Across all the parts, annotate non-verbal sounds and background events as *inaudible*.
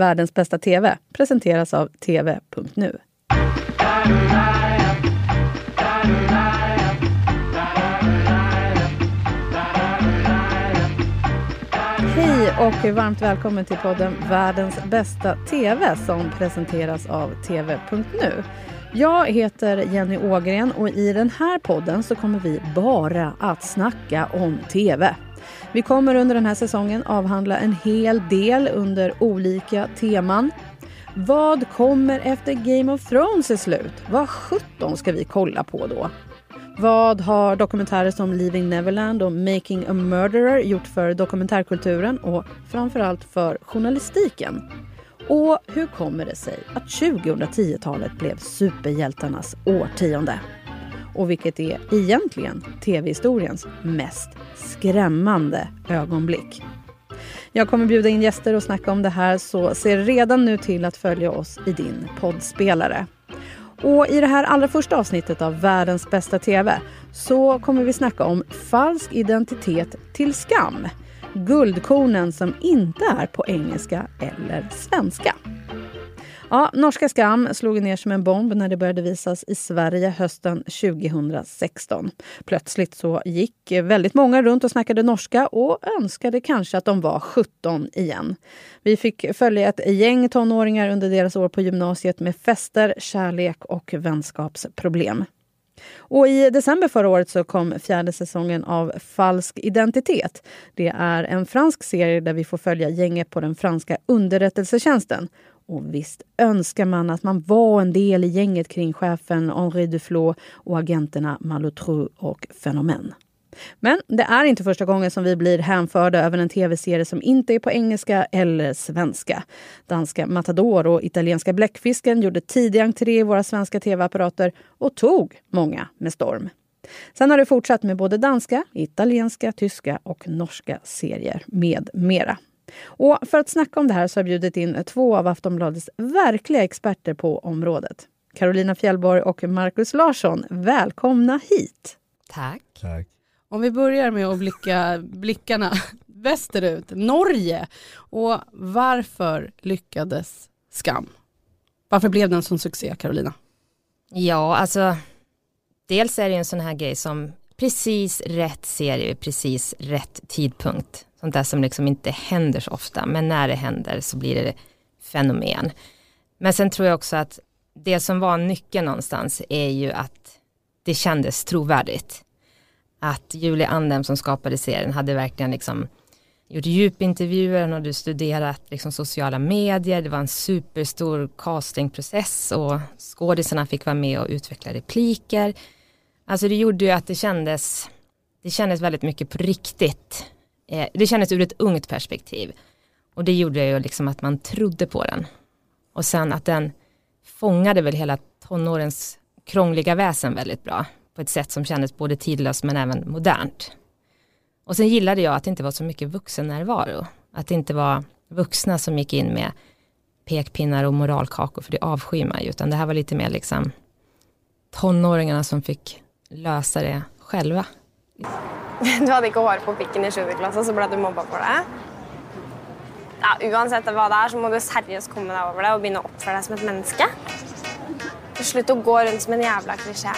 Världens bästa TV presenteras av TV.nu. Hej och varmt välkommen till podden Världens bästa TV som presenteras av TV.nu. Jag heter Jenny Ågren och i den här podden så kommer vi bara att snacka om TV. Vi kommer under den här säsongen avhandla en hel del under olika teman. Vad kommer efter Game of Thrones är slut? Vad sjutton ska vi kolla på då? Vad har dokumentärer som Leaving Neverland och Making a Murderer gjort för dokumentärkulturen och framförallt för journalistiken? Och hur kommer det sig att 2010-talet blev superhjältarnas årtionde? Och vilket är egentligen tv-historiens mest skrämmande ögonblick? Jag kommer bjuda in gäster och snacka om det här så se redan nu till att följa oss i din poddspelare. Och i det här allra första avsnittet av Världens bästa TV så kommer vi snacka om falsk identitet till skam. Guldkornen som inte är på engelska eller svenska. Ja, norska Skam slog ner som en bomb när det började visas i Sverige hösten 2016. Plötsligt så gick väldigt många runt och snackade norska och önskade kanske att de var 17 igen. Vi fick följa ett gäng tonåringar under deras år på gymnasiet med fester, kärlek och vänskapsproblem. Och I december förra året så kom fjärde säsongen av Falsk identitet. Det är en fransk serie där vi får följa gänget på den franska underrättelsetjänsten. Och visst önskar man att man var en del i gänget kring chefen Henri Duflo och agenterna Malotru och Fenomen. Men det är inte första gången som vi blir hänförda över en tv-serie som inte är på engelska eller svenska. Danska Matador och italienska Bläckfisken gjorde tidig entré i våra svenska tv-apparater och tog många med storm. Sen har det fortsatt med både danska, italienska, tyska och norska serier med mera. Och för att snacka om det här så har jag bjudit in två av Aftonbladets verkliga experter på området. Carolina Fjällborg och Markus Larsson, välkomna hit! Tack. Tack. Om vi börjar med att blicka blickarna västerut, Norge. Och varför lyckades Skam? Varför blev den en sån succé, Carolina? Ja, alltså dels är det en sån här grej som precis rätt serie, precis rätt tidpunkt. Sånt där som liksom inte händer så ofta, men när det händer så blir det fenomen. Men sen tror jag också att det som var nyckeln någonstans är ju att det kändes trovärdigt att Julie Andem som skapade serien hade verkligen liksom gjort djupintervjuer, hon hade studerat liksom sociala medier, det var en superstor castingprocess och skådisarna fick vara med och utveckla repliker. Alltså det gjorde ju att det kändes, det kändes väldigt mycket på riktigt. Eh, det kändes ur ett ungt perspektiv. Och det gjorde ju liksom att man trodde på den. Och sen att den fångade väl hela tonårens krångliga väsen väldigt bra på ett sätt som kändes både tidlöst men även modernt. Och sen gillade jag att det inte var så mycket vuxennärvaro. Att det inte var vuxna som gick in med pekpinnar och moralkakor, för det avskyr man ju, utan det här var lite mer liksom tonåringarna som fick lösa det själva. Du hadde ikke hår på pikken i 7. klasse, så ble du mobba for det. Ja, uansett hva det er, så må du seriøst komme deg over det og begynne å oppføre deg som ett människa. Slutt å gå rundt som en jævla klisjé.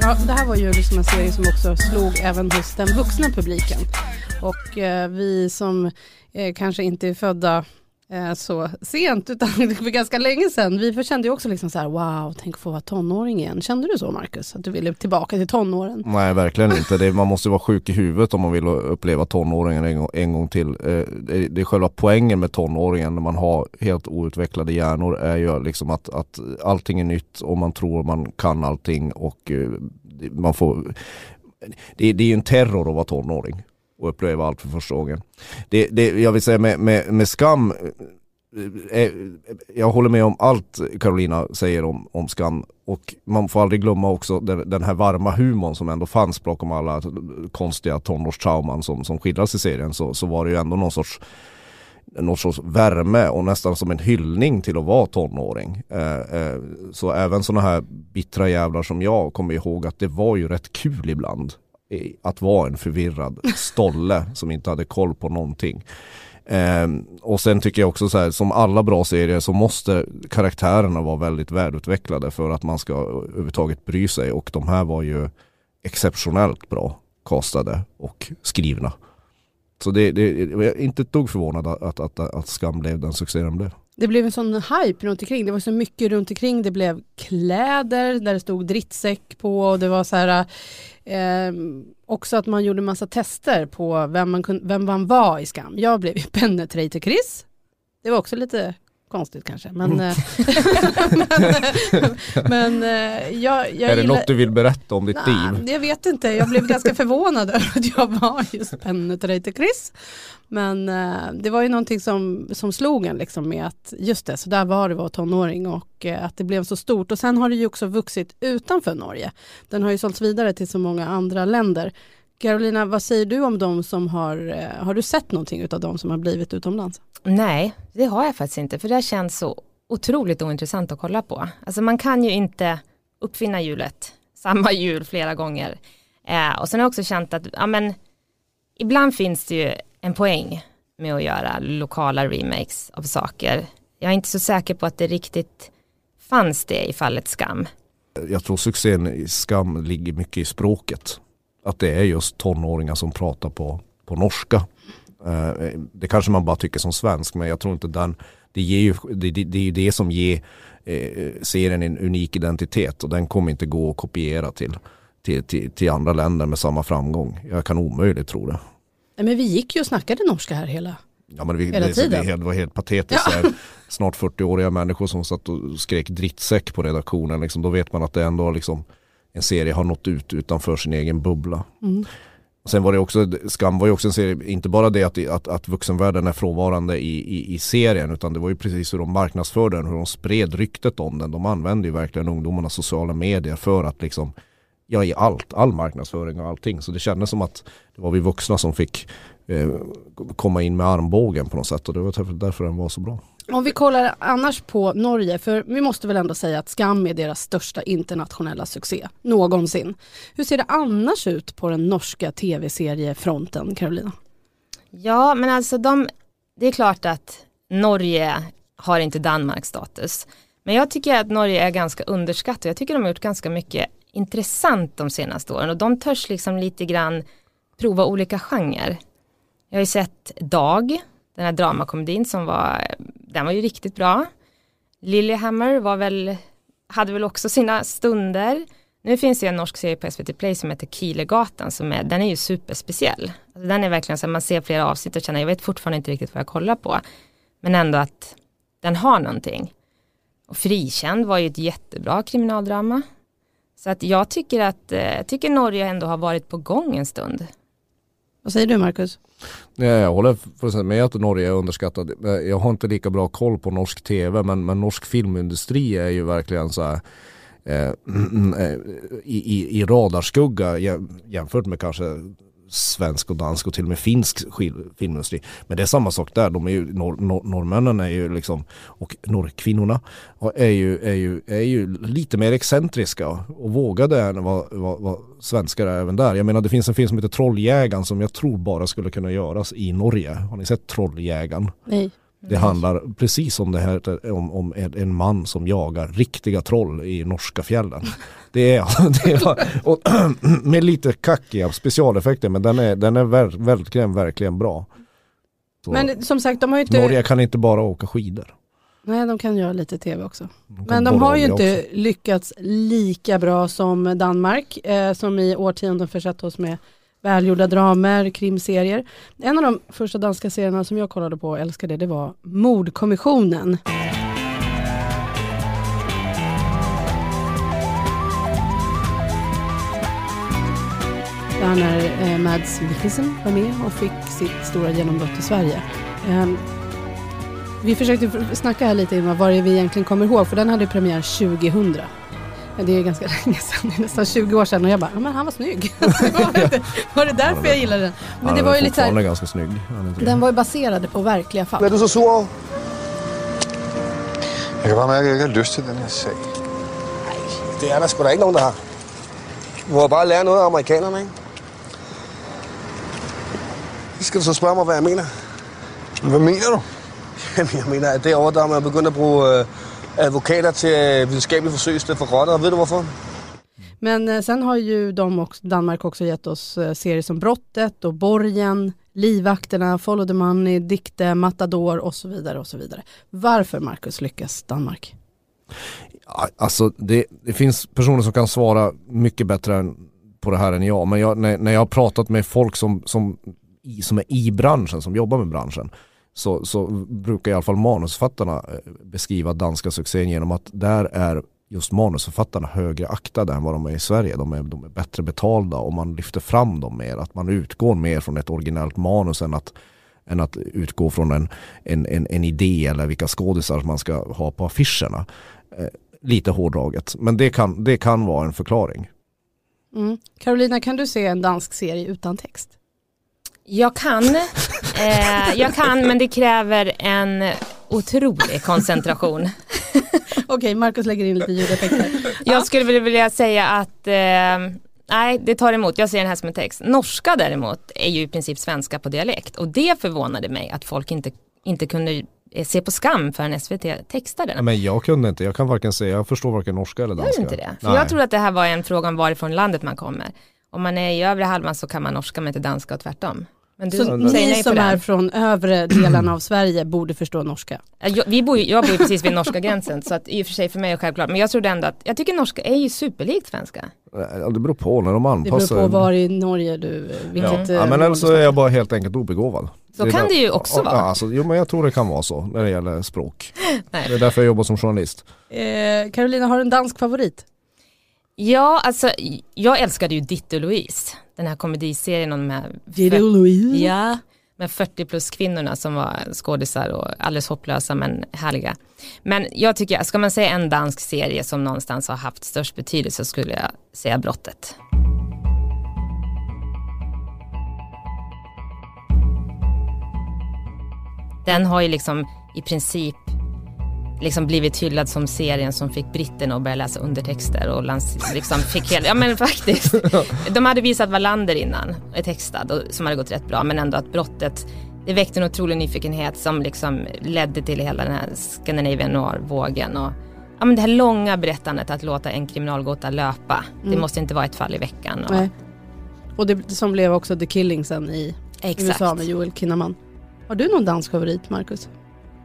Ja, det här var ju liksom en serie som också slog även hos den vuxna publiken. Och eh, vi som eh, kanske inte är födda eh, så sent utan *laughs* för ganska länge sedan. Vi kände ju också liksom så här wow, tänk att få vara tonåring igen. Kände du så Marcus? Att du ville tillbaka till tonåren? Nej verkligen inte. Det, man måste vara sjuk i huvudet om man vill uppleva tonåringen en gång, en gång till. Eh, det, det är själva poängen med tonåringen när man har helt outvecklade hjärnor är ju liksom att, att allting är nytt och man tror man kan allting och eh, man får det, det är ju en terror att vara tonåring och uppleva allt för första gången. Det, det, jag vill säga med, med, med skam, eh, eh, jag håller med om allt Carolina säger om, om skam och man får aldrig glömma också den, den här varma humorn som ändå fanns bakom alla konstiga tonårstrauman som, som skildras i serien så, så var det ju ändå någon sorts någon sorts värme och nästan som en hyllning till att vara tonåring. Eh, eh, så även sådana här bittra jävlar som jag kommer ihåg att det var ju rätt kul ibland att vara en förvirrad stolle *laughs* som inte hade koll på någonting. Eh, och sen tycker jag också så här, som alla bra serier så måste karaktärerna vara väldigt välutvecklade för att man ska överhuvudtaget bry sig och de här var ju exceptionellt bra castade och skrivna. Så det, det, jag är inte ett dugg förvånad att, att, att Skam blev den succé den blev. Det blev en sån hype runt omkring. Det var så mycket runt omkring. Det blev kläder där det stod drittsäck på och det var så här eh, också att man gjorde massa tester på vem man, kunde, vem man var i Skam. Jag blev ju *laughs* Penetrator Chris. Det var också lite konstigt kanske. Men, mm. *laughs* men, men eh, jag, jag Är det något du vill berätta om ditt nah, liv? Jag vet inte, jag blev ganska förvånad *laughs* över att jag var just Penetrator Chris. Men det var ju någonting som, som slog en liksom med att just det, så där var det vara tonåring och att det blev så stort. Och sen har det ju också vuxit utanför Norge. Den har ju sålts vidare till så många andra länder. Carolina, vad säger du om de som har, har du sett någonting av de som har blivit utomlands? Nej, det har jag faktiskt inte, för det känns så otroligt ointressant att kolla på. Alltså man kan ju inte uppfinna hjulet, *laughs* samma hjul flera gånger. Eh, och sen har jag också känt att, ja men, ibland finns det ju en poäng med att göra lokala remakes av saker. Jag är inte så säker på att det riktigt fanns det i fallet Skam. Jag tror succén i Skam ligger mycket i språket. Att det är just tonåringar som pratar på, på norska. Eh, det kanske man bara tycker som svensk men jag tror inte den, det, ger ju, det, det, det är ju det som ger eh, serien en unik identitet och den kommer inte gå att kopiera till, till, till, till andra länder med samma framgång. Jag kan omöjligt tro det. Men vi gick ju och snackade norska här hela Ja men vi, Hela det, tiden. Det, var helt patetiskt. Ja. Snart 40-åriga människor som satt och skrek drittsäck på redaktionen. Liksom, då vet man att det ändå liksom, en serie har nått ut utanför sin egen bubbla. Mm. Sen var det också, Skam var ju också en serie, inte bara det att, att, att vuxenvärlden är frånvarande i, i, i, serien utan det var ju precis hur de marknadsförde den, hur de spred ryktet om den. De använde ju verkligen ungdomarnas sociala medier för att liksom, ja i allt, all marknadsföring och allting. Så det kändes som att det var vi vuxna som fick eh, komma in med armbågen på något sätt och det var därför den var så bra. Om vi kollar annars på Norge, för vi måste väl ändå säga att Skam är deras största internationella succé någonsin. Hur ser det annars ut på den norska tv-seriefronten, Carolina? Ja, men alltså de, det är klart att Norge har inte Danmarks status. Men jag tycker att Norge är ganska underskattat. Jag tycker de har gjort ganska mycket intressant de senaste åren och de törs liksom lite grann prova olika genrer. Jag har ju sett Dag, den här dramakomedin som var den var ju riktigt bra. Lillehammer var väl, hade väl också sina stunder. Nu finns det en norsk serie på SVT Play som heter Kilegatan som är, den är ju superspeciell. Alltså den är verkligen så att man ser flera avsnitt och känner, jag vet fortfarande inte riktigt vad jag kollar på. Men ändå att den har någonting. Och Frikänd var ju ett jättebra kriminaldrama. Så att jag tycker att, eh, jag tycker Norge ändå har varit på gång en stund. Vad säger du Marcus? Jag håller fullständigt med att Norge är underskattat. Eh, jag har inte lika bra koll på norsk tv men, men norsk filmindustri är ju verkligen så här, eh, *clears throat* eh i, i, i radarskugga jämfört med kanske svensk och dansk och till och med finsk filmindustri. Men det är samma sak där, de är ju, nor, nor, norrmännen är ju liksom, och norrkvinnorna är ju, är, ju, är ju lite mer excentriska och vågade än vad, vad, vad svenskar är även där. Jag menar det finns en film som heter Trolljägaren som jag tror bara skulle kunna göras i Norge. Har ni sett Trolljägaren? Nej. Det handlar precis om det här om, om en man som jagar riktiga troll i norska fjällen. Det är, *laughs* det är och, *clears throat* med lite kackiga specialeffekter men den är, den är ver, verkligen, verkligen bra. Så men som sagt, de har ju inte... Norge kan inte bara åka skidor. Nej, de kan göra lite tv också. De men de har ju inte också. lyckats lika bra som Danmark, eh, som i årtionden försett oss med välgjorda dramer, krimserier. En av de första danska serierna som jag kollade på och älskade det var Mordkommissionen. Där när eh, Mads Mikkelsen var med och fick sitt stora genombrott i Sverige. Eh, vi försökte snacka här lite om vad det är vi egentligen kommer ihåg, för den hade premiär 2000. Det är ganska *laughs* länge sedan, det är nästan 20 år sedan och jag bara, ja men han var snygg. *laughs* *laughs* var, det, var det därför jag gillade den? Men han det var ju lite såhär, ganska snygg. Den var ju baserad på verkliga fall. Är du så sur? Jag kan bara märka att jag inte har lust till den här sag. Nej, det är det sgu inte någon, der har. Du har bara lärt något av amerikanerna, inte? Ska du så spørge mig, hvad jeg mener? Hvad mener du? Jamen, jeg mener, at derovre, der er man begyndt at bruge øh, advokater til øh, videnskabelige forsøgsted for rotter. Og ved du hvorfor? Men eh, sen har ju de också, Danmark också gett oss eh, serier som Brottet och Borgen, Livvakterna, Follow the Money, Dikte, Matador och så vidare. och så vidare. Varför, Marcus, lyckas Danmark? Alltså det, det finns personer som kan svara mycket bättre än, på det här än jag. Men jag, när, när jag har pratat med folk som, som, i, som är i branschen, som jobbar med branschen, så, så brukar i alla fall manusförfattarna eh, beskriva danska succén genom att där är just manusförfattarna högre aktade än vad de är i Sverige. De är, de är bättre betalda och man lyfter fram dem mer. Att man utgår mer från ett originellt manus än att, än att utgå från en, en, en, en idé eller vilka skådisar man ska ha på affischerna. Eh, lite hårdraget, men det kan, det kan vara en förklaring. Mm. Carolina, kan du se en dansk serie utan text? Jag kan, eh, jag kan men det kräver en otrolig koncentration. Okej, Marcus lägger in lite ljudeffekter. Jag skulle vilja säga att eh, nej, det tar emot. Jag ser den här som en text. Norska däremot är ju i princip svenska på dialekt och det förvånade mig att folk inte, inte kunde eh, se på skam för en SVT textade den. Men jag kunde inte, jag kan varken säga, jag förstår varken norska eller danska. inte det? För Nej. jag tror att det här var en fråga om varifrån landet man kommer. Om man är i övre halvan så kan man norska men inte danska och tvärtom. Men du Så säger ni som är från övre delarna av Sverige borde förstå norska. Ja, Jag, vi bor, ju- jag bor ju precis vid norska gränsen så att i och för sig för mig är det självklart. Men jag trodde ändå att, jag tycker norska är ju superlikt svenska. Ja, det beror på när de Det anpassar. beror på var i Norge du, vilket ja. ja, men eller så är jag bara helt enkelt obegåvad. Så är kan det ju också ja, vara. Ja, alltså, jo men jag tror det kan vara så när det gäller språk. *laughs* Nej. Det är därför jag jobbar som journalist. Eh, Carolina, har du en dansk favorit? Ja, alltså jag älskade ju Ditte och Louise. Den här komediserien om de här Louise? Ja, med 40 plus kvinnorna som var skådisar och alldeles hopplösa men härliga. Men jag tycker, ska man säga en dansk serie som någonstans har haft störst betydelse så skulle jag säga Brottet. Den har ju liksom i princip liksom blivit hyllad som serien som fick britterna att börja läsa undertexter och lans- liksom fick hela, ja men faktiskt. *laughs* De hade visat Wallander innan, textad, och, som hade gått rätt bra, men ändå att brottet, det väckte en otrolig nyfikenhet som liksom ledde till hela den här Scandinavian noir-vågen. Och, ja men det här långa berättandet att låta en kriminalgåta löpa, det måste inte vara ett fall i veckan. Och, Nej. Och det som blev också The Killing sen i Exakt. USA med Joel Kinnaman. Har du någon dansk favorit, Marcus?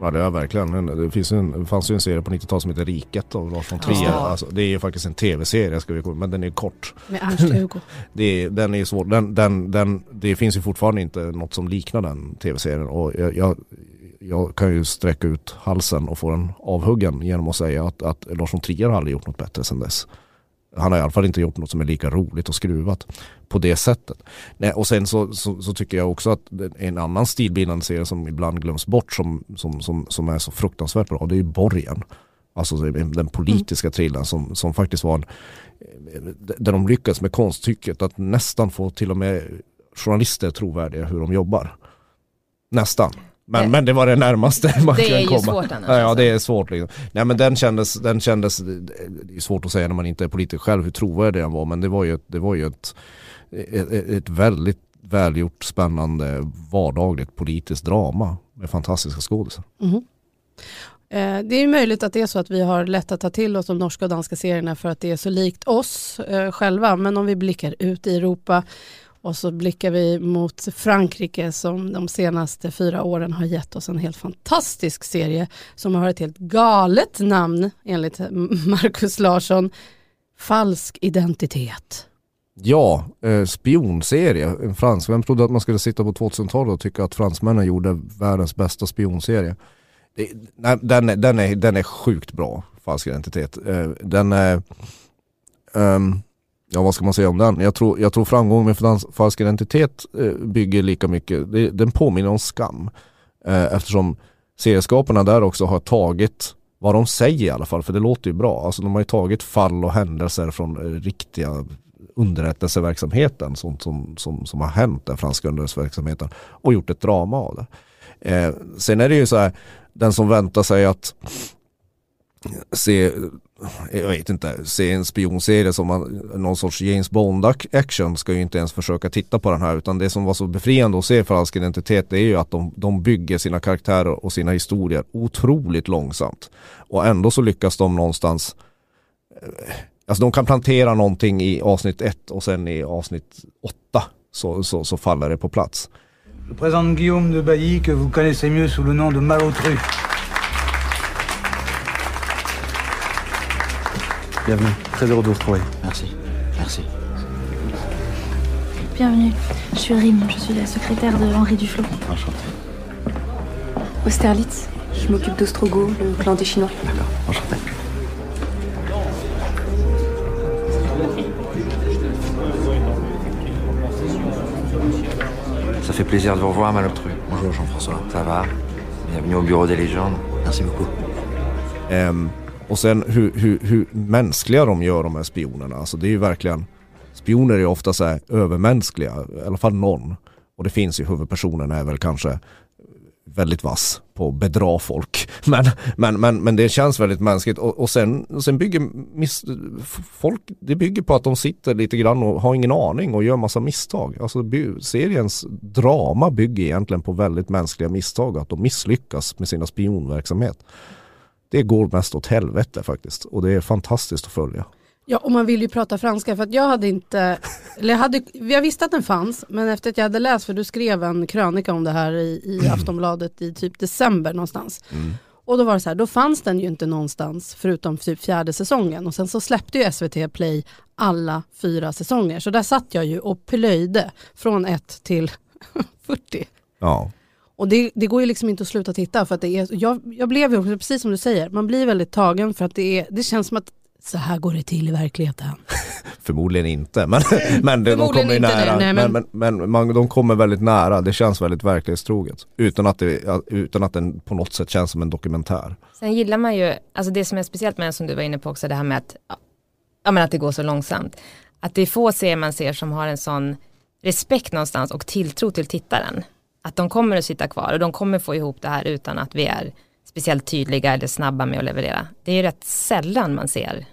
Ja det är verkligen. Det, finns en, det fanns ju en serie på 90-talet som heter Riket av Lars von Trier. Ja. Alltså, det är ju faktiskt en tv-serie ska vi komma men den är kort. Med Ernst-Hugo. *laughs* Det, är, den är svår. Den, den, den, det finns ju fortfarande inte något som liknar den tv-serien och jag, jag, jag kan ju sträcka ut halsen och få den avhuggen genom att säga att, att Lars von Trier har aldrig gjort något bättre sedan dess. Han har i alla fall inte gjort något som är lika roligt och skruvat på det sättet. Nej, och sen så, så, så tycker jag också att en annan stilbildande serie som ibland glöms bort som, som, som, som är så fruktansvärt bra det är ju Borgen. Alltså den politiska thrillern som, som faktiskt var en, eh, där de lyckas med konsttycket att nästan få till och med journalister trovärdiga hur de jobbar. Nästan. Men, Det- men det var det närmaste man Det kan är ju komma. svårt annars, Ja, ja alltså. det är svårt. Liksom. Nej men den kändes, den kändes, det är svårt att säga när man inte är politiker själv hur trovärdig den var men det var ju ett, det var ju ett, ett, ett väldigt välgjort, spännande, vardagligt politiskt drama med fantastiska skådisar. Mhm. Eh, Det är möjligt att det är så att vi har lätt att ta till oss de norska och danska serierna för att det är så likt oss eh, själva. Men om vi blickar ut i Europa och så blickar vi mot Frankrike som de senaste fyra åren har gett oss en helt fantastisk serie som har ett helt galet namn enligt Markus Larsson. Falsk identitet. Ja, eh, spionserie. En fransk. Vem trodde att man skulle sitta på 2000-talet och tycka att fransmännen gjorde världens bästa spionserie? Det, nej, den, är, den, är, den är sjukt bra, falsk identitet. Eh, den är, Um, ja vad ska man säga om den? Jag tror, jag tror framgång med falsk identitet eh, bygger lika mycket, det, den påminner om skam. Eh, eftersom serieskaparna där också har tagit vad de säger i alla fall, för det låter ju bra. Alltså de har ju tagit fall och händelser från eh, riktiga underrättelseverksamheten, sånt som, som, som har hänt, den franska underrättelseverksamheten, och gjort ett drama av det. Eh, sen är det ju så här, den som väntar sig att se jag vet inte, se en spionserie som man, någon sorts James Bond-action ska ju inte ens försöka titta på den här utan det som var så befriande att se Falsk identitet det är ju att de, de bygger sina karaktärer och sina historier otroligt långsamt. Och ändå så lyckas de någonstans eh, Alltså de kan plantera någonting i avsnitt 1 och sen i avsnitt 8 så, så, så faller det på plats. Jag présente Guillaume de Bailly que vous connaissez mieux sous le nom de Malotru. Bienvenue. Très heureux de vous retrouver. Merci. Merci. Bienvenue, je suis Rim, je suis la secrétaire de Henri Duflo. Enchanté. Austerlitz, je m'occupe d'Ostrogo, le clan des Chinois. D'accord. Enchanté. Ça fait plaisir de vous revoir, Malotru. Bonjour, Jean-François. Ça va? Bienvenue au bureau des légendes. Merci beaucoup. Ehm, och sen hur, hur, hur mänskliga de gör de här spionerna. Alltså det är ju verkligen Spioner är ju ofta så här övermänskliga, i alla fall någon. Och det finns ju, huvudpersonen är väl kanske väldigt vass på att bedra folk. *laughs* Men, men, men, men det känns väldigt mänskligt och, och sen, och sen bygger miss, folk, det bygger på att de sitter lite grann och har ingen aning och gör massa misstag. Alltså by, seriens drama bygger egentligen på väldigt mänskliga misstag, att de misslyckas med sina spionverksamhet. Det går mest åt helvete faktiskt och det är fantastiskt att följa. Ja, och man vill ju prata franska för att jag hade inte, eller jag, hade, jag visste att den fanns, men efter att jag hade läst, för du skrev en krönika om det här i, i Aftonbladet i typ december någonstans. Mm. Och då var det så här, då fanns den ju inte någonstans förutom typ fjärde säsongen och sen så släppte ju SVT Play alla fyra säsonger. Så där satt jag ju och plöjde från 1 till *laughs* 40. Ja. Och det, det går ju liksom inte att sluta titta för att det är, jag, jag blev ju också, precis som du säger, man blir väldigt tagen för att det, är, det känns som att så här går det till i verkligheten. *laughs* Förmodligen inte, men, *laughs* men de Förmodligen kommer ju inte det, nära. nej, men men- men, men man, de kommer väldigt nära, det känns väldigt verklighetstroget. Utan att, det, utan att den på något sätt känns som en dokumentär. Sen gillar man ju, alltså det som är speciellt med den som du var inne på också, det här med att, ja, men att det går så långsamt. Att det är få serier man ser som har en sån respekt någonstans och tilltro till tittaren. Att de kommer att sitta kvar och de kommer få ihop det här utan att vi är speciellt tydliga eller snabba med att leverera. Det är ju rätt sällan man ser.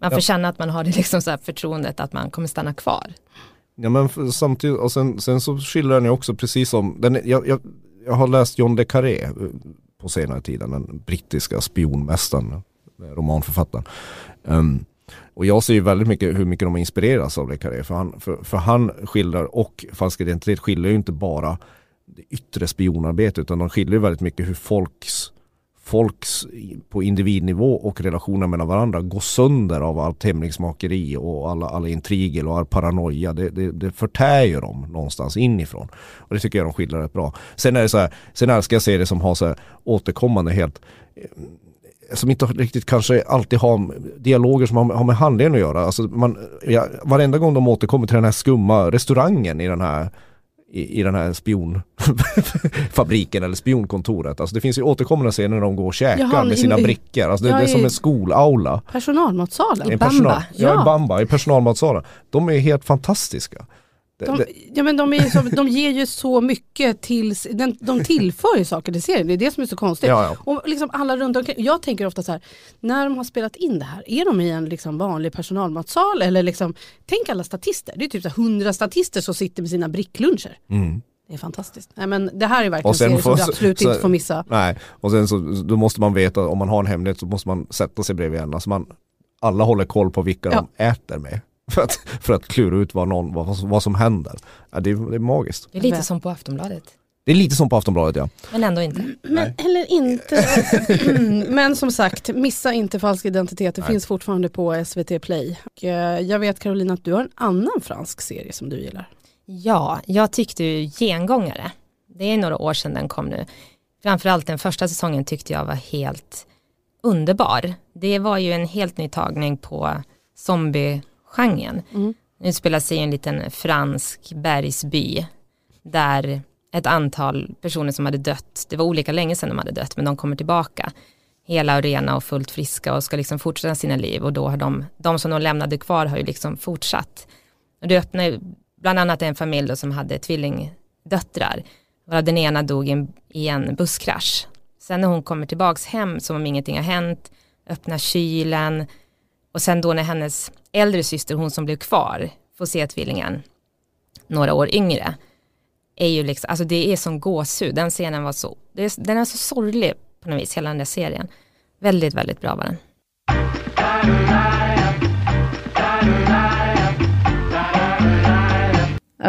Man får Ja. känna att man har det liksom så här förtroendet att man kommer stanna kvar. Ja men samtidigt, och sen, sen så skildrar ju också precis som, den, jag, jag, jag har läst John le Carré eh, på senare tiden, den brittiska spionmästaren, eh, romanförfattaren. Ehm, och jag ser ju väldigt mycket hur mycket de inspireras av le Carré, för han, för, för han skildrar, och Falsk identitet skildrar ju inte bara det yttre spionarbete, utan de skildrar ju väldigt mycket hur folks folks på individnivå och relationer mellan varandra går sönder av allt hemlighetsmakeri och alla, alla intriger och all paranoia. Det, det, det förtär ju dem någonstans inifrån. Och det tycker jag de skildrar rätt bra. Sen är det så här, sen älskar jag serier som har så här återkommande helt som inte riktigt kanske alltid har dialoger som har, med handlingen att göra. Alltså man, ja, varenda gång de återkommer till den här skumma restaurangen i den här i, i den här spionfabriken eller spionkontoret. Alltså det finns ju återkommande scener när de går och käkar Jaha, med sina i- brickor. Alltså det, det är som en skolaula. Personalmatsalen. En Bamba. Ja, Ja. i Bamba, i personalmatsalen. De är helt fantastiska. De, det, ja, men de, är så, de ger ju så mycket till, den, de tillför ju saker till serien, det är det som är så konstigt. Ja, ja. Och liksom alla runt omkring, jag tänker ofta så här, när de har spelat in det här, är de i en liksom vanlig personalmatsal? Eller liksom, tänk alla statister, det är typ så 100 statister som sitter med sina brickluncher. mm. Det är fantastiskt. Nej, men det här är verkligen Och sen serier som får- du absolut så- inte får missa. Nej, och sen så då måste man veta, om man har en hemlighet så måste man sätta sig bredvid en. Alltså man, alla håller koll på vilka Ja. de äter med. För att, för att klura ut vad, någon, vad, vad som händer. Ja, det, är, det är magiskt. Det är lite som på Aftonbladet. Det är lite som på Aftonbladet ja. Men ändå inte. Men, eller inte. *laughs* men som sagt, missa inte falsk identitet. Det Nej. finns fortfarande på SVT Play. Och, eh, jag vet Carolina att du har en annan fransk serie som du gillar. Ja, jag tyckte ju Gengångare. Det är några år sedan den kom nu. Framförallt den första säsongen tyckte jag var helt underbar. Det var ju en helt ny tagning på zombie-genren. Mm. Nu spelar sig i en liten fransk bergsby där ett antal personer som hade dött, det var olika länge sedan de hade dött, men de kommer tillbaka hela och rena och fullt friska och ska liksom fortsätta sina liv och då har de, de som de lämnade kvar har ju liksom fortsatt. Och det öppnar ju bland annat en familj då som hade tvillingdöttrar. Varav den ena dog i en, i en busskrasch. Sen när hon kommer tillbaks hem som om ingenting har hänt öppna kylen och sen då när hennes äldre syster, hon som blev kvar, får se tvillingen några år yngre, är ju liksom, alltså det är som gåshud, den scenen var så, är, den är så sorglig på något vis, hela den där serien. Väldigt, väldigt bra var den.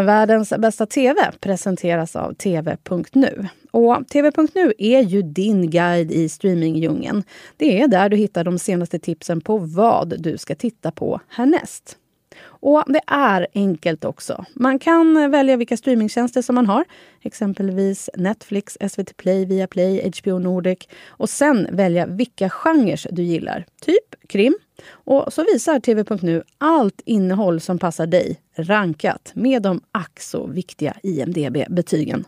Världens bästa TV presenteras av TV.nu. Och TV.nu är ju din guide i streamingdjungeln. Det är där du hittar de senaste tipsen på vad du ska titta på härnäst. Och det är enkelt också. Man kan eh, välja vilka streamingtjänster som man har. Exempelvis Netflix, SVT Play, Viaplay, HBO Nordic. Och sen välja vilka genrer du gillar. Typ krim. Och så visar TV.nu allt innehåll som passar dig, rankat med de ack så viktiga IMDB-betygen.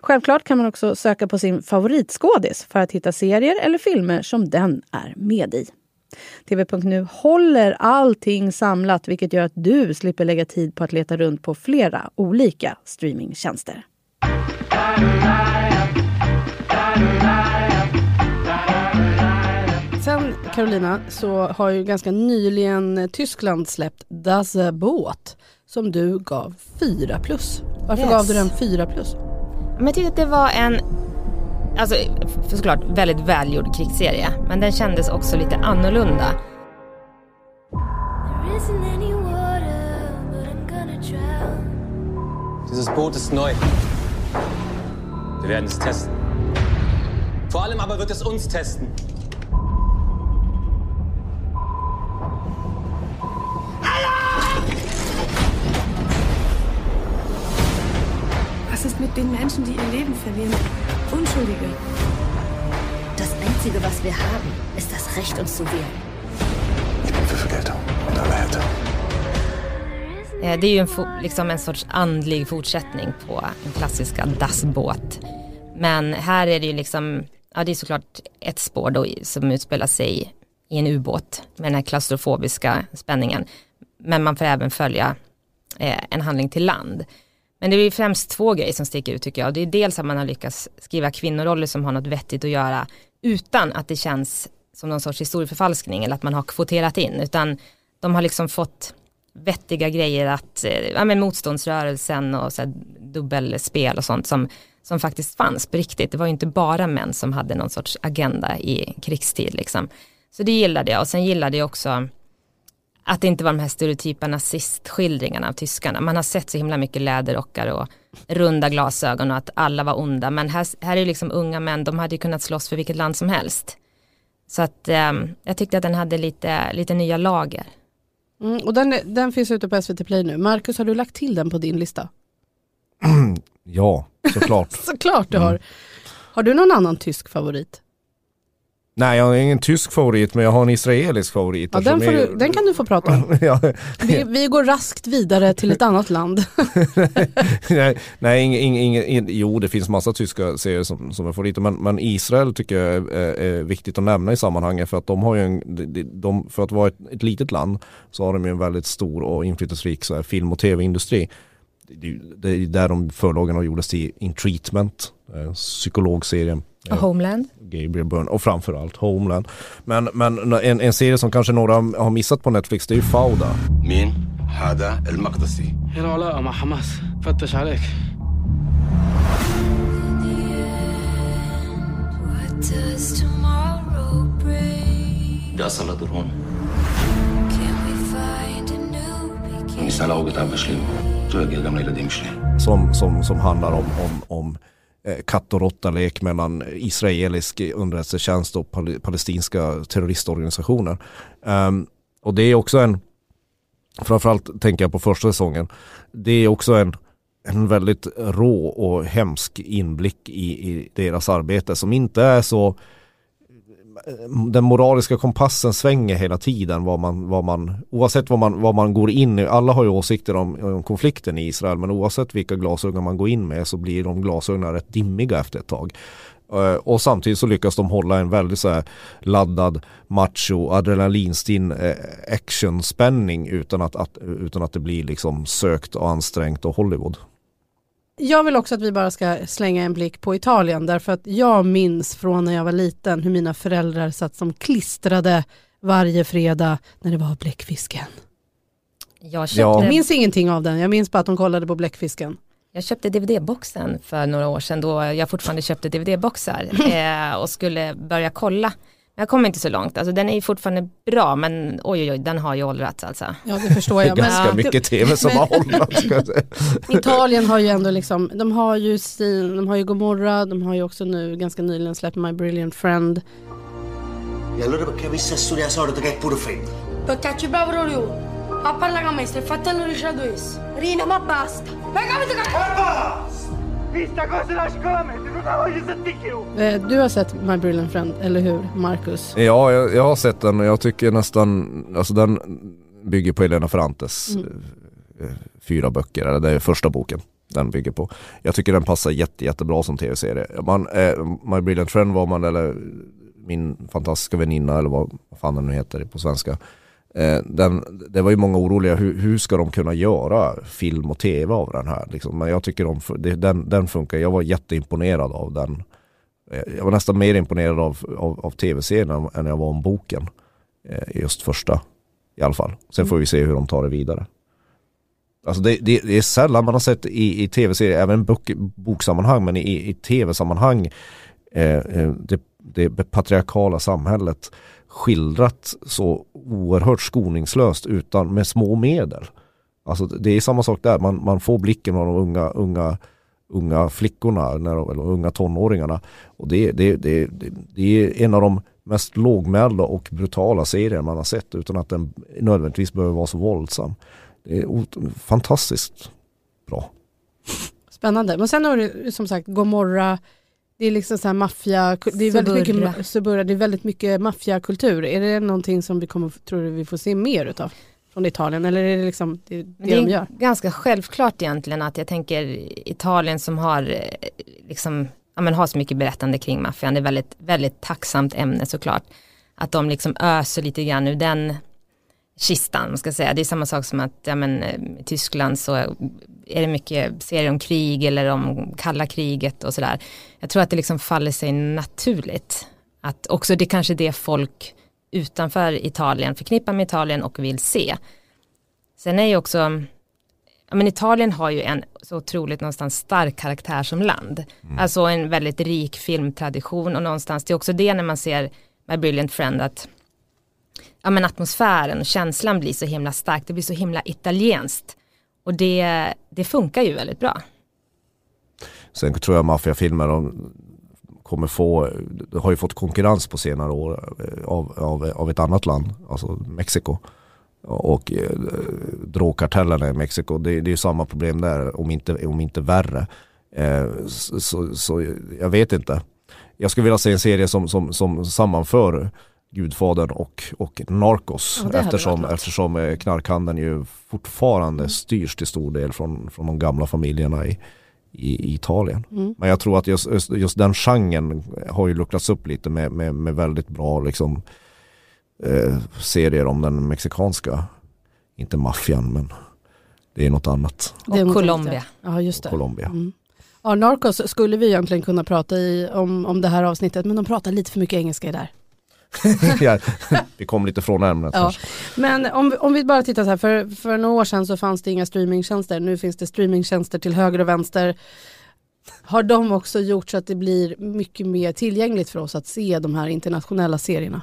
Självklart kan man också söka på sin favoritskådis för att hitta serier eller filmer som den är med i. TV.nu håller allting samlat vilket gör att du slipper lägga tid på att leta runt på flera olika streamingtjänster. Sen Carolina så har ju ganska nyligen Tyskland släppt Das Boot som du gav 4 plus. Varför Yes. gav du den 4 plus? Men jag tyckte att det var en, alltså för såklart väldigt välgjord krigsserie, men den kändes också lite annorlunda. Dieses Boot ist neu. Wir werden es testen. Vor allem aber wird es uns testen. Was ist mit den Menschen, die ihr Leben verlieren? Unschuldige. Das Einzige, was wir haben, ist das Recht, uns zu wehren. Ich bin für Vergeltung und alle Härte. Det är ju en, liksom en sorts andlig fortsättning på den klassiska Das Boot. Men här är det ju liksom, ja det är såklart ett spår då som utspelar sig i en ubåt med den här klaustrofobiska spänningen. Men man får även följa eh, en handling till land. Men det är främst två grejer som sticker ut tycker jag. Det är dels att man har lyckats skriva kvinnoroller som har något vettigt att göra utan att det känns som någon sorts historieförfalskning eller att man har kvoterat in. Utan de har liksom fått vettiga grejer att, eh, ja men motståndsrörelsen och så här dubbelspel och sånt som, som faktiskt fanns på riktigt. Det var ju inte bara män som hade någon sorts agenda i krigstid liksom. Så det gillade jag och sen gillade jag också att det inte var de här stereotypa nazistskildringarna av tyskarna. Man har sett så himla mycket läderrockar och runda glasögon och att alla var onda. Men här, här är det liksom unga män, de hade ju kunnat slåss för vilket land som helst. Så att eh, jag tyckte att den hade lite, lite nya lager. Mm, och den, den finns ute på SVT Play nu. Marcus, har du lagt till den på din lista? *clears throat* Ja, såklart. *laughs* Såklart du har. Har du någon annan tysk favorit? Nej jag har ingen tysk favorit men jag har en israelisk favorit. Ja, den, du, den kan du få prata om. *laughs* ja, Vi, vi går raskt vidare till ett annat land. *laughs* nej, nej ing, ing, ing, jo det finns massa tyska serier som, som är favoriter men, men Israel tycker jag är, är, viktigt att nämna i sammanhanget för att de har ju en, de, de- för att vara ett, ett litet land så har de ju en väldigt stor och inflytelserik så här, film och tv-industri. Det, är- det är där de förlagen gjordes till In Treatment, eh, psykologserien. Och Homeland. Gabriel Byrne och framförallt Homeland. Men, men en, en serie som kanske några har missat på Netflix det är ju Fauda. Min, Hada El Maqdisi. هنا som, som, som handlar om, om, om Eh, katt och råttalek mellan israelisk underrättelsetjänst och pal palestinska terroristorganisationer. Um, och det är också en, framförallt tänker jag på första säsongen, det är också en, en väldigt rå och hemsk inblick i, i deras arbete som inte är så Eh, den moraliska kompassen svänger hela tiden vad man, vad man, oavsett vad man, vad man går in i, alla har ju åsikter om, om konflikten i Israel men oavsett vilka glasögon man går in med så blir de glasögonen rätt dimmiga efter ett tag. Eh, och samtidigt så lyckas de hålla en väldigt så här laddad macho, adrenalinstinn eh, actionspänning utan att, att, utan att det blir liksom sökt och ansträngt och Hollywood jag vill också att vi bara ska slänga en blick på Italien därför att jag minns från när jag var liten hur mina föräldrar satt som klistrade varje fredag när det var bläckfisken. Jag köpte, Jag minns ingenting av den, jag minns bara att de kollade på bläckfisken. jag köpte DVD-boxen för några år sedan då jag fortfarande köpte DVD-boxar *laughs* eh, och skulle börja kolla. Jag kom inte så långt, alltså den är ju fortfarande bra men oj oj oj den har ju åldrats alltså. Ja det förstår jag. Det är ganska mycket tv som har *laughs* åldrats. Italien har ju ändå liksom, de har ju sin, de har ju Gomorra, de har ju också nu ganska nyligen släppt My Brilliant Friend. E allora perché avessi a studiare solito che è pure femmina? Perché ci provo io. A parlare con me, stai fratello Ricciardo is. Rina, ma basta. Ma che... Du har sett My Brilliant Friend, eller hur Marcus? Ja, jag, jag har sett den och jag tycker nästan, alltså den bygger på Elena Ferrantes Mm. eh, fyra böcker, eller det är första boken den bygger på. Jag tycker den passar jätte, jättebra som tv-serie. Man, eh, My Brilliant Friend var man, eller min fantastiska väninna, eller vad fan den nu heter på svenska. Eh, den, det var ju många oroliga, hur, hur ska de kunna göra film och tv av den här? Liksom. Men jag tycker de, den, den funkar, jag var jätteimponerad av den. Eh, jag var nästan mer imponerad av, av, av tv-serien än- jag var om boken. Eh, just första i alla fall. Sen får vi se hur de tar det vidare. Alltså det, det, det är sällan man har sett i, i tv-serier, även bok, boksammanhang, men i, i tv-sammanhang, eh, det, det patriarkala samhället skildrat så oerhört skoningslöst utan med små medel. Alltså det är samma sak där, man, man får blicken av de unga, unga, unga flickorna, när de, eller unga tonåringarna. Och det, det, det, det, det är en av de mest lågmälda och brutala serier man har sett utan att den nödvändigtvis behöver vara så våldsam. Det är fantastiskt bra. Spännande. Men sen har du som sagt Gomorra, det är liksom så här maffia, det är väldigt Suburra. mycket, Suburra, det är väldigt mycket maffiakultur. Är det någonting som vi kommer, tror du vi får se mer utav från Italien? Eller är det liksom det, det, det är de gör? ganska självklart egentligen att jag tänker Italien som har eh, liksom, ja, men har så mycket berättande kring maffian, det är väldigt, väldigt tacksamt ämne såklart. Att de liksom öser lite grann ur den kistan, ska säga. Det är samma sak som att ja, men, eh, i Tyskland så är det mycket serier om krig eller om kalla kriget och sådär. Jag tror att det liksom faller sig naturligt. Att också det kanske är det folk utanför Italien förknippar med Italien och vill se. Sen är ju också, ja men Italien har ju en så otroligt någonstans stark karaktär som land. Alltså en väldigt rik filmtradition och någonstans, det är också det när man ser My Brilliant Friend att ja men atmosfären och känslan blir så himla stark, det blir så himla italienskt. Och det, det funkar ju väldigt bra. Sen tror jag maffiafilmer de kommer få, de har ju fått konkurrens på senare år eh, av, av, av ett annat land, alltså Mexiko. Och eh, drogkartellerna i Mexiko, det, det är ju samma problem där, om inte, om inte värre. Eh, så, så, så jag vet inte. Jag skulle vilja se en serie som, som, som sammanför Gudfadern och, och Narcos Ja, eftersom, eftersom eh, knarkhandeln ju fortfarande styrs till stor del från, från de gamla familjerna i, i, i Italien. Mm. Men jag tror att just, just, just den genren har ju luckrats upp lite med, med, med väldigt bra liksom, eh, serier om den mexikanska, inte maffian men det är något annat. Det är Och Colombia. ja. Ja, just det. Colombia. Mm. Ja, Narcos skulle vi egentligen kunna prata i, om, om det här avsnittet, men de pratar lite för mycket engelska i där. *laughs* Vi kom lite från ämnet Ja. Men om, vi- om vi bara tittar så här, för, för några år sedan så fanns det inga streamingtjänster, nu finns det streamingtjänster till höger och vänster. Har de också gjort så att det blir mycket mer tillgängligt för oss att se de här internationella serierna?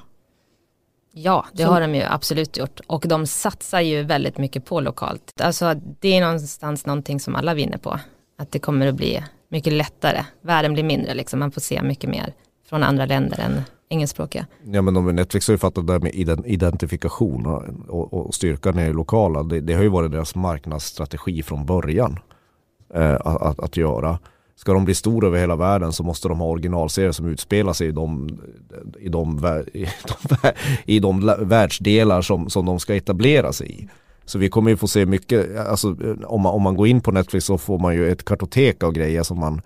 Ja, det Som- har de ju absolut gjort. Och de satsar ju väldigt mycket på lokalt. Alltså det är någonstans någonting som alla vinner på. Att det kommer att bli mycket lättare. Världen blir mindre liksom. Man får se mycket mer från andra länder än engelskspråkiga. Ja men de, Netflix har ju fattat det där med identifikation och, och, styrkan i det lokala. Det, det har ju varit deras marknadsstrategi från början. Eh, att, att, att göra. Ska de bli stora över hela världen så måste de ha originalserier som utspelar sig i de, i de, *laughs* i de, i de världsdelar som, som de ska etablera sig i. Så vi kommer ju få se mycket, alltså, om, man, om man går in på Netflix så får man ju ett kartotek av grejer som man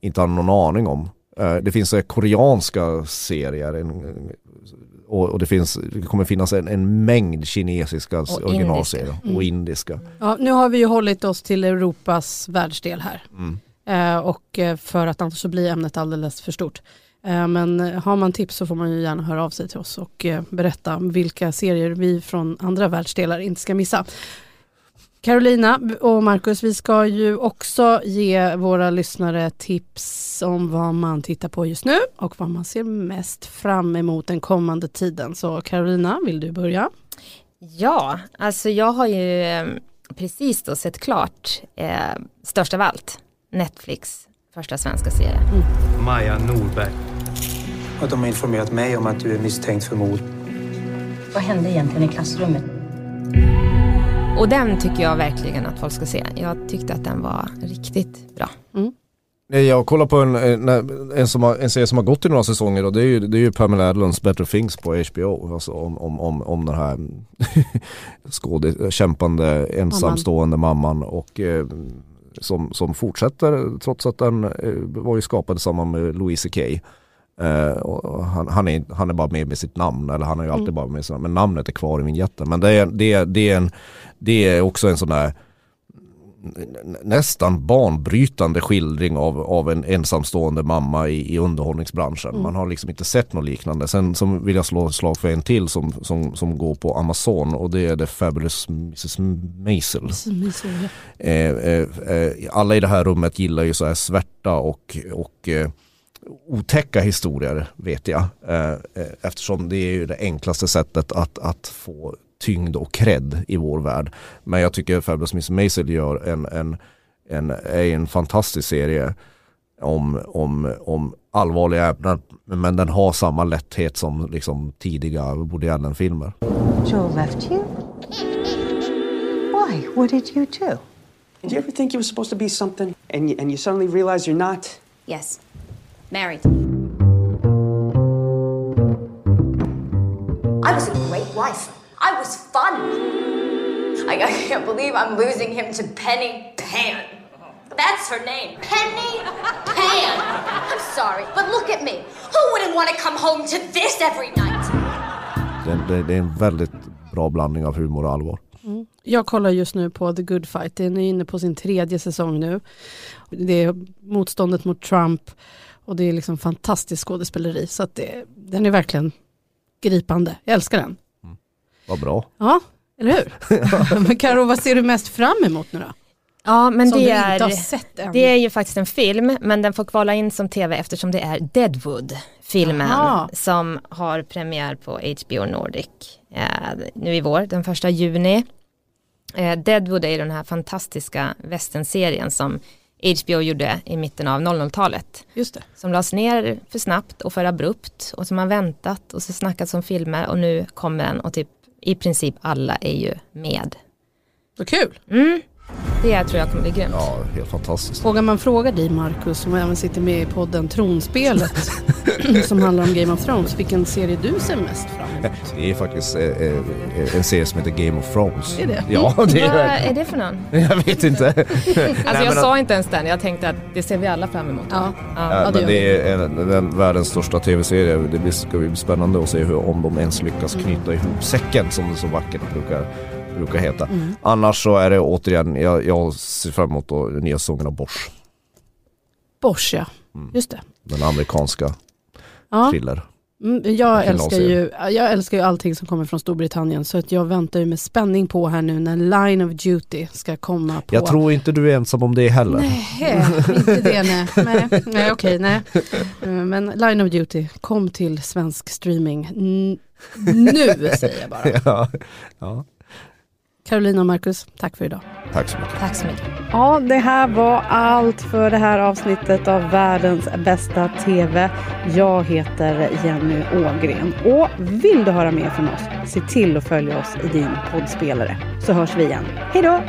inte har någon aning om. Eh, Det finns eh, koreanska serier och, det, finns, det kommer finnas en, en mängd kinesiska Och originalserier indiska. Mm. och indiska. Ja, nu har vi ju hållit oss till Europas världsdel här. Mm. Eh, och för att annars så blir ämnet alldeles för stort. Men har man tips så får man ju gärna höra av sig till oss och berätta vilka serier vi från andra världsdelar inte ska missa. Carolina och Marcus, vi ska ju också ge våra lyssnare tips om vad man tittar på just nu och vad man ser mest fram emot den kommande tiden. Så Carolina, vill du börja? Ja, alltså jag har ju eh, precis då sett klart eh, Störst av allt, Netflix första svenska serie. Mm. Maja Norberg. Och de har informerat mig om att du är misstänkt för mord. Vad hände egentligen i klassrummet? Och den tycker jag verkligen att folk ska se. Jag tyckte att den var riktigt bra. Mm. Jag kollar på en, en, en, som har, en serie som har gått i några säsonger och det är ju, det är ju Pamela Adlons Better Things på HBO. Alltså om, om, om, om den här *laughs* skåde, kämpande ensamstående mamman, mamman och eh, som, som fortsätter trots att den eh, var ju skapad samman med Louise Kay. Uh, han, han, är, han är bara med med sitt namn, eller han är ju alltid mm. bara med sitt namn, men namnet är kvar i vinjetten. Men det är, det, det, är en, det är också en sån där nästan banbrytande skildring av, av en ensamstående mamma i, i underhållningsbranschen. Mm. Man har liksom inte sett något liknande. Sen som vill jag slå ett slag för en till som, som, som går på Amazon och det är The Fabulous Mrs Maisel. Eh, eh, eh, alla i det här rummet gillar ju så här svärta och, och eh, otäcka historier vet jag. Eh, eh, eftersom det är ju det enklaste sättet att, att få tyngd och cred i vår värld. Men jag tycker Fabulous Miss Maisel gör en, en, en, är en fantastisk serie om, om, om allvarliga ämnen. Men den har samma lätthet som liksom tidiga Woody Allen-filmer. Joe left you? Why? What did you do? Did you ever think you were supposed to be something and you, and you suddenly realize you're not? Yes. Married. I was a great wife. I was fun. I, I can't believe I'm losing him to Penny Pan. That's her name. Penny Pan. I'm sorry, but look at me. Who wouldn't want to come home to this every night? Det, det, det är en väldigt bra blandning av humor och allvar. Mm. Jag kollar just nu på The Good Fight. Den är inne på sin tredje säsong nu. Det är motståndet mot Trump och det är liksom fantastiskt skådespeleri. Så att det, den är verkligen gripande. Jag älskar den. Vad bra. Ja, eller hur? *laughs* men Karo, vad ser du mest fram emot nu då? Ja, men som det är, det är ju faktiskt en film, men den får kvala in som tv eftersom det är Deadwood, filmen Aha. som har premiär på HBO Nordic eh, nu i vår, den första juni. Eh, Deadwood är den här fantastiska västernserien som HBO gjorde i mitten av 00-talet. Just det. Som lades ner för snabbt och för abrupt och som har väntat och så snackats om filmer och nu kommer den och typ i princip alla är ju med. Så kul! Mm. Det tror jag kommer bli grymt. Ja, helt fantastiskt. Vågar man fråga dig Marcus, som även sitter med i podden Tronspelet, *laughs* som handlar om Game of Thrones, vilken serie du ser mest fram emot? Det är faktiskt eh, eh, en serie som heter Game of Thrones. Är det? Ja, det är Vad är det för någon? *laughs* Jag vet inte. *laughs* alltså jag sa inte ens den, jag tänkte att det ser vi alla fram emot. Ja. Ja, ja, men det är en, den världens största tv-serie. Det ska bli spännande att se hur, om de ens lyckas knyta ihop säcken som det så vackert brukar brukar heta. Mm. Annars så är det återigen, jag, jag ser fram emot då, nya säsongen av Bosch. Bosch ja, mm. just det. Den amerikanska ja. thriller. Mm, jag, älskar ju, jag älskar ju allting som kommer från Storbritannien så att jag väntar ju med spänning på här nu när Line of Duty ska komma på. Jag tror inte du är ensam om det heller. Nej, *laughs* inte det nej. Nej, nej okej, nej. Mm, men Line of Duty, kom till svensk streaming N nu säger jag bara. *laughs* ja, ja. Carolina och Marcus, tack för idag. Tack så mycket. Tack så mycket. Ja, det här var allt för det här avsnittet av världens bästa TV. Jag heter Jenny Ågren och vill du höra mer från oss, se till att följa oss i din poddspelare så hörs vi igen. Hej då!